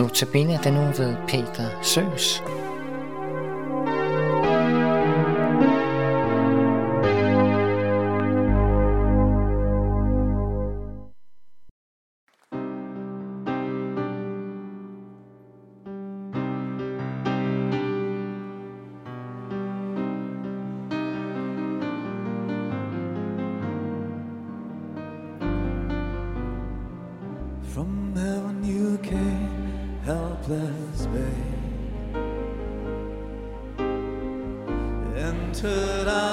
Notabene er den nu ved Peter Søs. breathless bay. Entered I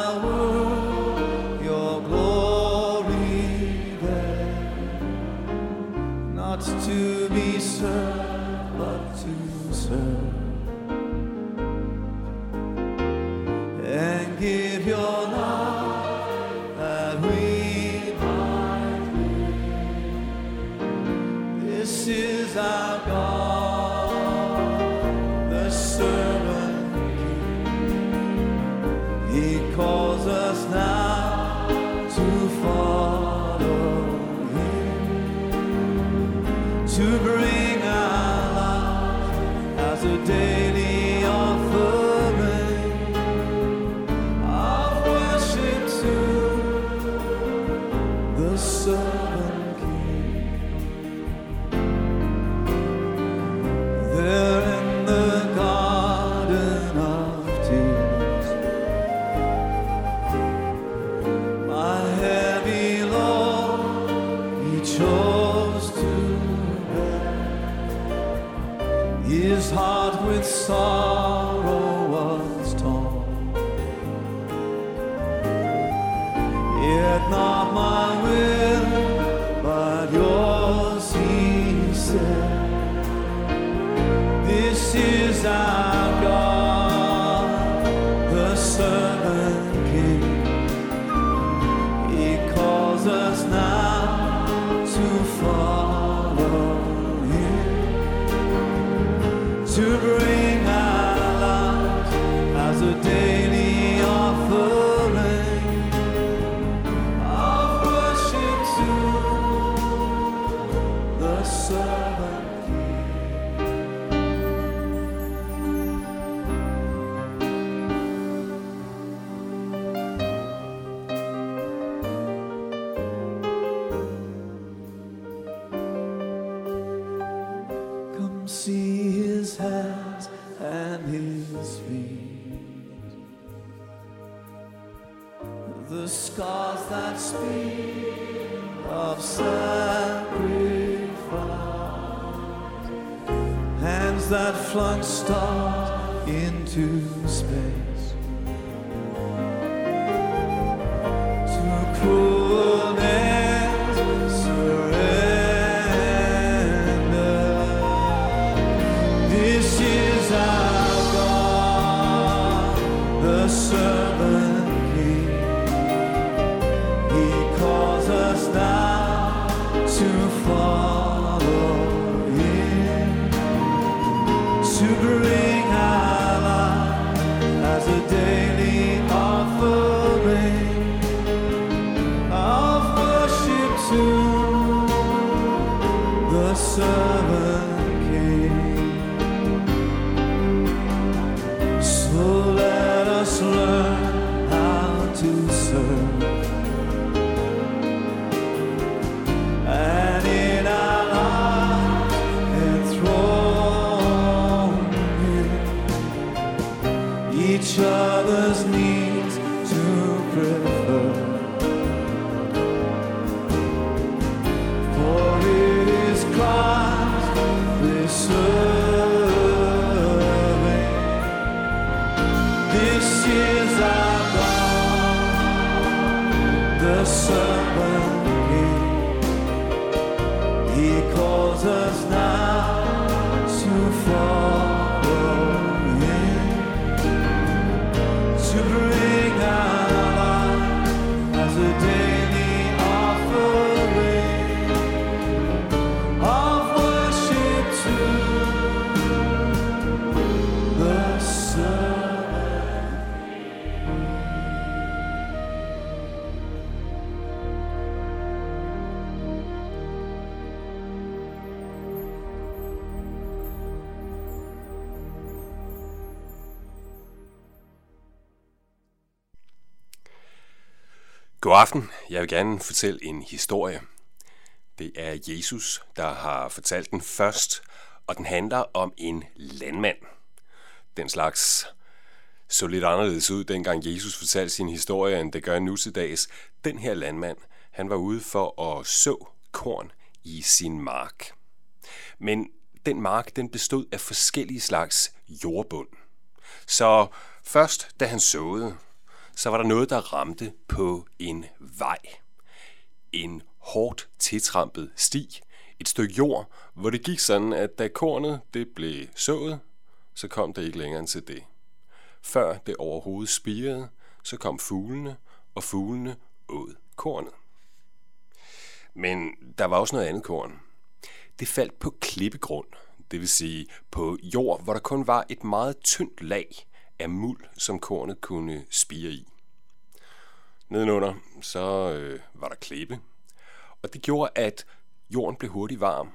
so said, This is our. Shabbat that flung stars into space. to prefer. For it is Christ we're serving. This is our God, the servant King. He calls us. God aften. Jeg vil gerne fortælle en historie. Det er Jesus, der har fortalt den først, og den handler om en landmand. Den slags så lidt anderledes ud, dengang Jesus fortalte sin historie, end det gør nu til dags. Den her landmand, han var ude for at så korn i sin mark. Men den mark, den bestod af forskellige slags jordbund. Så først, da han såede, så var der noget, der ramte på en vej. En hårdt tiltrampet sti. Et stykke jord, hvor det gik sådan, at da kornet det blev sået, så kom det ikke længere end til det. Før det overhovedet spirede, så kom fuglene, og fuglene åd kornet. Men der var også noget andet korn. Det faldt på klippegrund, det vil sige på jord, hvor der kun var et meget tyndt lag af muld, som kornet kunne spire i. Nedenunder så øh, var der klippe, og det gjorde, at jorden blev hurtigt varm,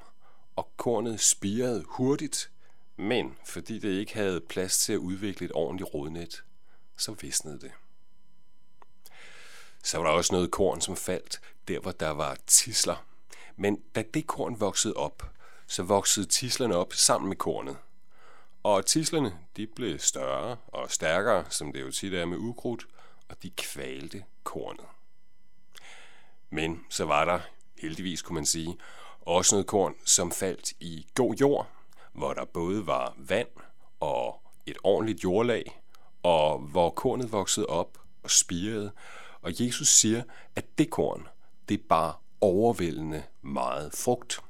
og kornet spirede hurtigt, men fordi det ikke havde plads til at udvikle et ordentligt rodnet, så visnede det. Så var der også noget korn, som faldt der, hvor der var tisler. Men da det korn voksede op, så voksede tislerne op sammen med kornet. Og tislerne, de blev større og stærkere, som det jo tit er med ukrudt, og de kvalte kornet. Men så var der, heldigvis kunne man sige, også noget korn, som faldt i god jord, hvor der både var vand og et ordentligt jordlag, og hvor kornet voksede op og spirede. Og Jesus siger, at det korn, det bar overvældende meget frugt.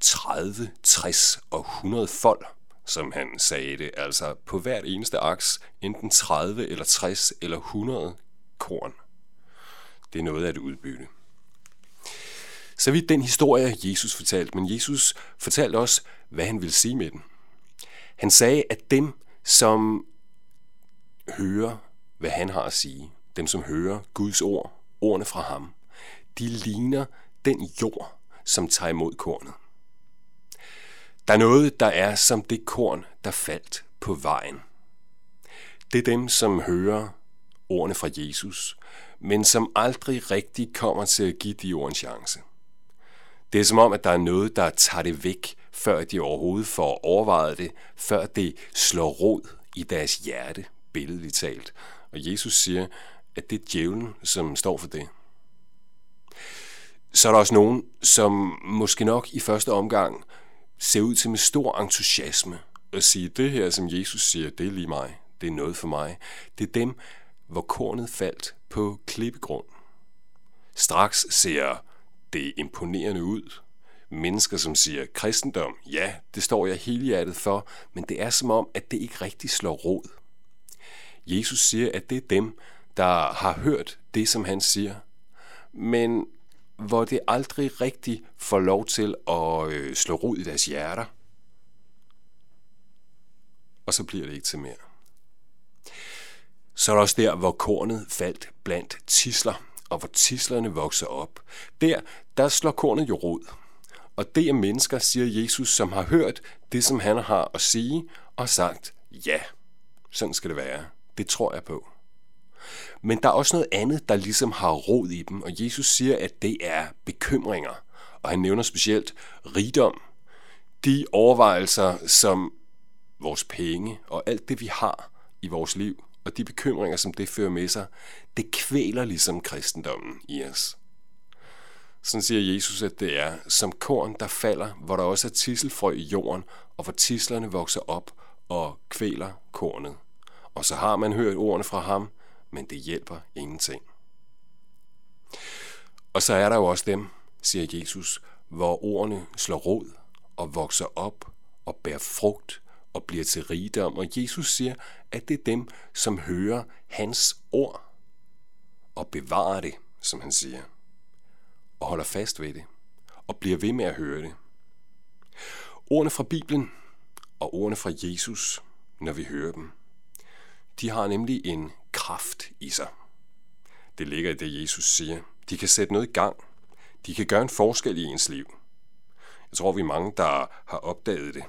30, 60 og 100 fold, som han sagde det, altså på hvert eneste aks, enten 30 eller 60 eller 100 korn. Det er noget af et udbytte. Så vidt den historie, Jesus fortalte, men Jesus fortalte også, hvad han ville sige med den. Han sagde, at dem, som hører, hvad han har at sige, dem, som hører Guds ord, ordene fra ham, de ligner den jord, som tager imod kornet. Der er noget, der er som det korn, der faldt på vejen. Det er dem, som hører ordene fra Jesus, men som aldrig rigtig kommer til at give de ord en chance. Det er som om, at der er noget, der tager det væk, før de overhovedet får overvejet det, før det slår rod i deres hjerte, billedligt talt. Og Jesus siger, at det er djævlen, som står for det. Så er der også nogen, som måske nok i første omgang ser ud til med stor entusiasme at sige, det her, som Jesus siger, det er lige mig, det er noget for mig. Det er dem, hvor kornet faldt på klippegrund. Straks ser det imponerende ud. Mennesker, som siger, kristendom, ja, det står jeg helhjertet for, men det er som om, at det ikke rigtig slår rod. Jesus siger, at det er dem, der har hørt det, som han siger, men hvor det aldrig rigtig får lov til at øh, slå rod i deres hjerter. Og så bliver det ikke til mere. Så er der også der, hvor kornet faldt blandt tisler, og hvor tislerne vokser op. Der, der slår kornet jo rod. Og det er mennesker, siger Jesus, som har hørt det, som han har at sige, og sagt, ja, sådan skal det være. Det tror jeg på. Men der er også noget andet, der ligesom har rod i dem, og Jesus siger, at det er bekymringer. Og han nævner specielt rigdom. De overvejelser, som vores penge og alt det, vi har i vores liv, og de bekymringer, som det fører med sig, det kvæler ligesom kristendommen i os. Sådan siger Jesus, at det er som korn, der falder, hvor der også er tisselfrø i jorden, og hvor tislerne vokser op og kvæler kornet. Og så har man hørt ordene fra ham, men det hjælper ingenting. Og så er der jo også dem, siger Jesus, hvor ordene slår rod og vokser op og bærer frugt og bliver til rigdom. Og Jesus siger, at det er dem, som hører hans ord og bevarer det, som han siger, og holder fast ved det og bliver ved med at høre det. Ordene fra Bibelen og ordene fra Jesus, når vi hører dem, de har nemlig en kraft i sig. Det ligger i det, Jesus siger. De kan sætte noget i gang. De kan gøre en forskel i ens liv. Jeg tror, vi er mange, der har opdaget det.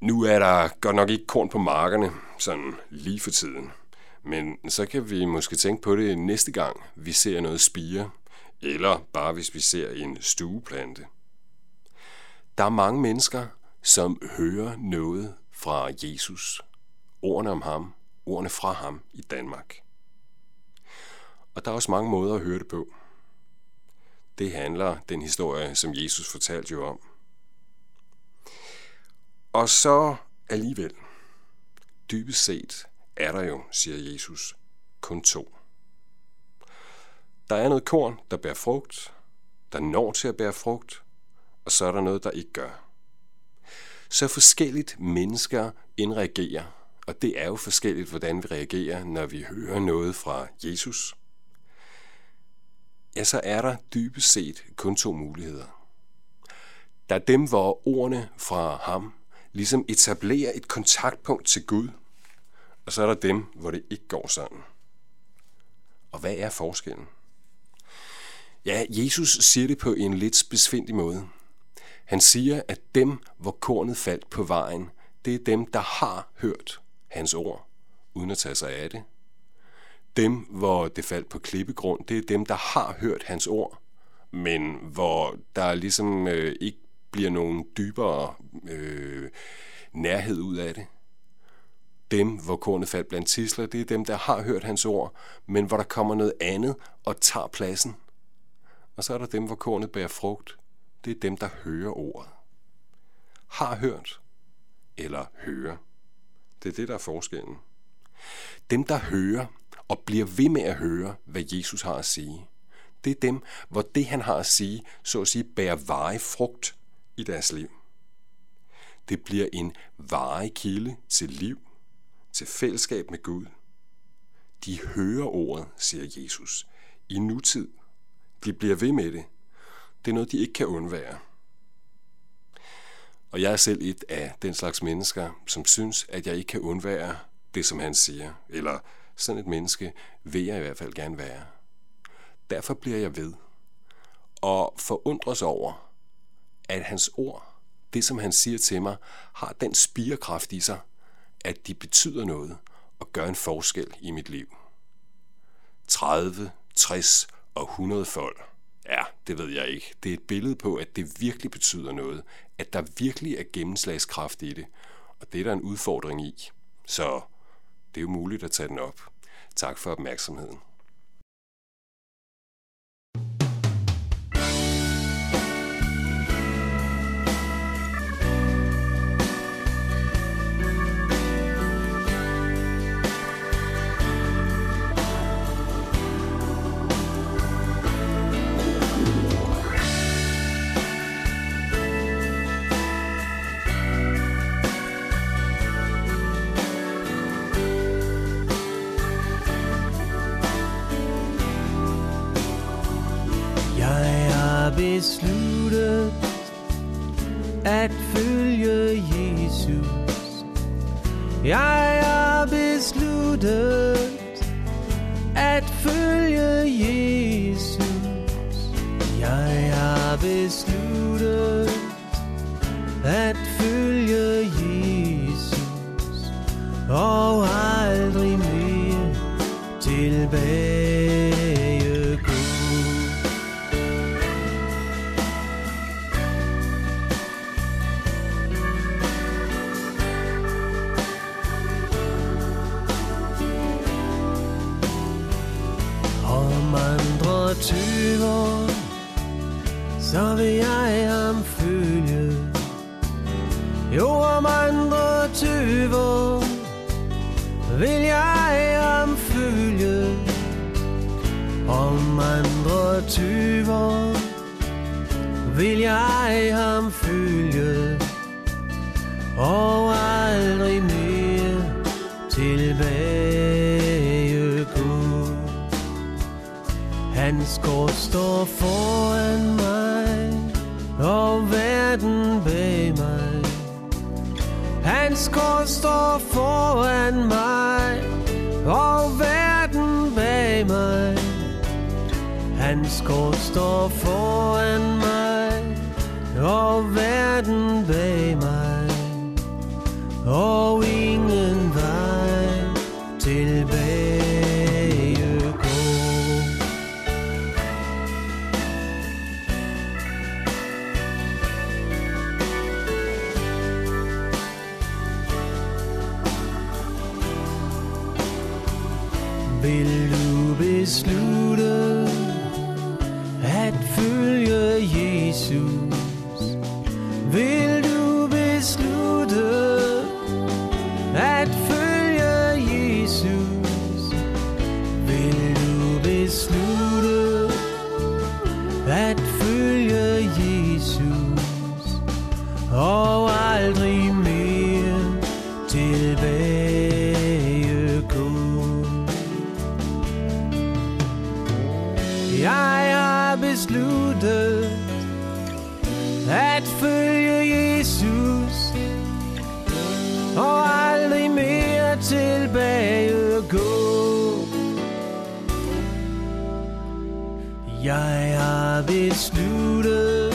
Nu er der godt nok ikke korn på markerne, sådan lige for tiden. Men så kan vi måske tænke på det næste gang, vi ser noget spire, eller bare hvis vi ser en stueplante. Der er mange mennesker, som hører noget fra Jesus, ordene om ham, ordene fra ham i Danmark. Og der er også mange måder at høre det på. Det handler den historie, som Jesus fortalte jo om. Og så alligevel, dybest set er der jo, siger Jesus, kun to. Der er noget korn, der bærer frugt, der når til at bære frugt, og så er der noget, der ikke gør. Så forskelligt mennesker indreagerer, og det er jo forskelligt, hvordan vi reagerer, når vi hører noget fra Jesus. Ja, så er der dybest set kun to muligheder. Der er dem, hvor ordene fra ham ligesom etablerer et kontaktpunkt til Gud, og så er der dem, hvor det ikke går sådan. Og hvad er forskellen? Ja, Jesus siger det på en lidt besvindig måde. Han siger, at dem, hvor kornet faldt på vejen, det er dem, der har hørt hans ord, uden at tage sig af det. Dem, hvor det faldt på klippegrund, det er dem, der har hørt hans ord, men hvor der ligesom øh, ikke bliver nogen dybere øh, nærhed ud af det. Dem, hvor kornet faldt blandt tisler, det er dem, der har hørt hans ord, men hvor der kommer noget andet og tager pladsen. Og så er der dem, hvor kornet bærer frugt. Det er dem, der hører ordet. Har hørt eller hører. Det er det, der er forskellen. Dem, der hører og bliver ved med at høre, hvad Jesus har at sige, det er dem, hvor det, han har at sige, så at sige, bærer veje frugt i deres liv. Det bliver en varig kilde til liv, til fællesskab med Gud. De hører ordet, siger Jesus, i nutid. De bliver ved med det. Det er noget, de ikke kan undvære. Og jeg er selv et af den slags mennesker, som synes, at jeg ikke kan undvære det, som han siger. Eller sådan et menneske vil jeg i hvert fald gerne være. Derfor bliver jeg ved og forundres over, at hans ord, det som han siger til mig, har den spirekraft i sig, at de betyder noget og gør en forskel i mit liv. 30, 60 og 100 fold. Det ved jeg ikke. Det er et billede på, at det virkelig betyder noget. At der virkelig er gennemslagskraft i det. Og det er der en udfordring i. Så det er jo muligt at tage den op. Tak for opmærksomheden. Som andre tyver vil jeg ham følge. Om andre tyver vil jeg ham følge. Og aldrig mere tilbage gå. Hans kors står foran mig, Hans kors står foran mig, og verden bag mig. Hans kors står foran mig, og verden bag mig. Og ingen Vil du beslutte at følge Jesus? Vil Jeg har besluttet at følge Jesus og aldrig mere tilbage gå. Jeg har besluttet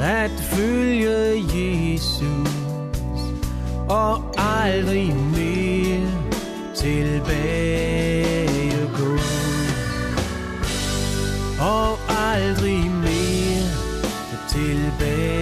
at følge Jesus og aldrig mere tilbage aldrig mere. Tilbage.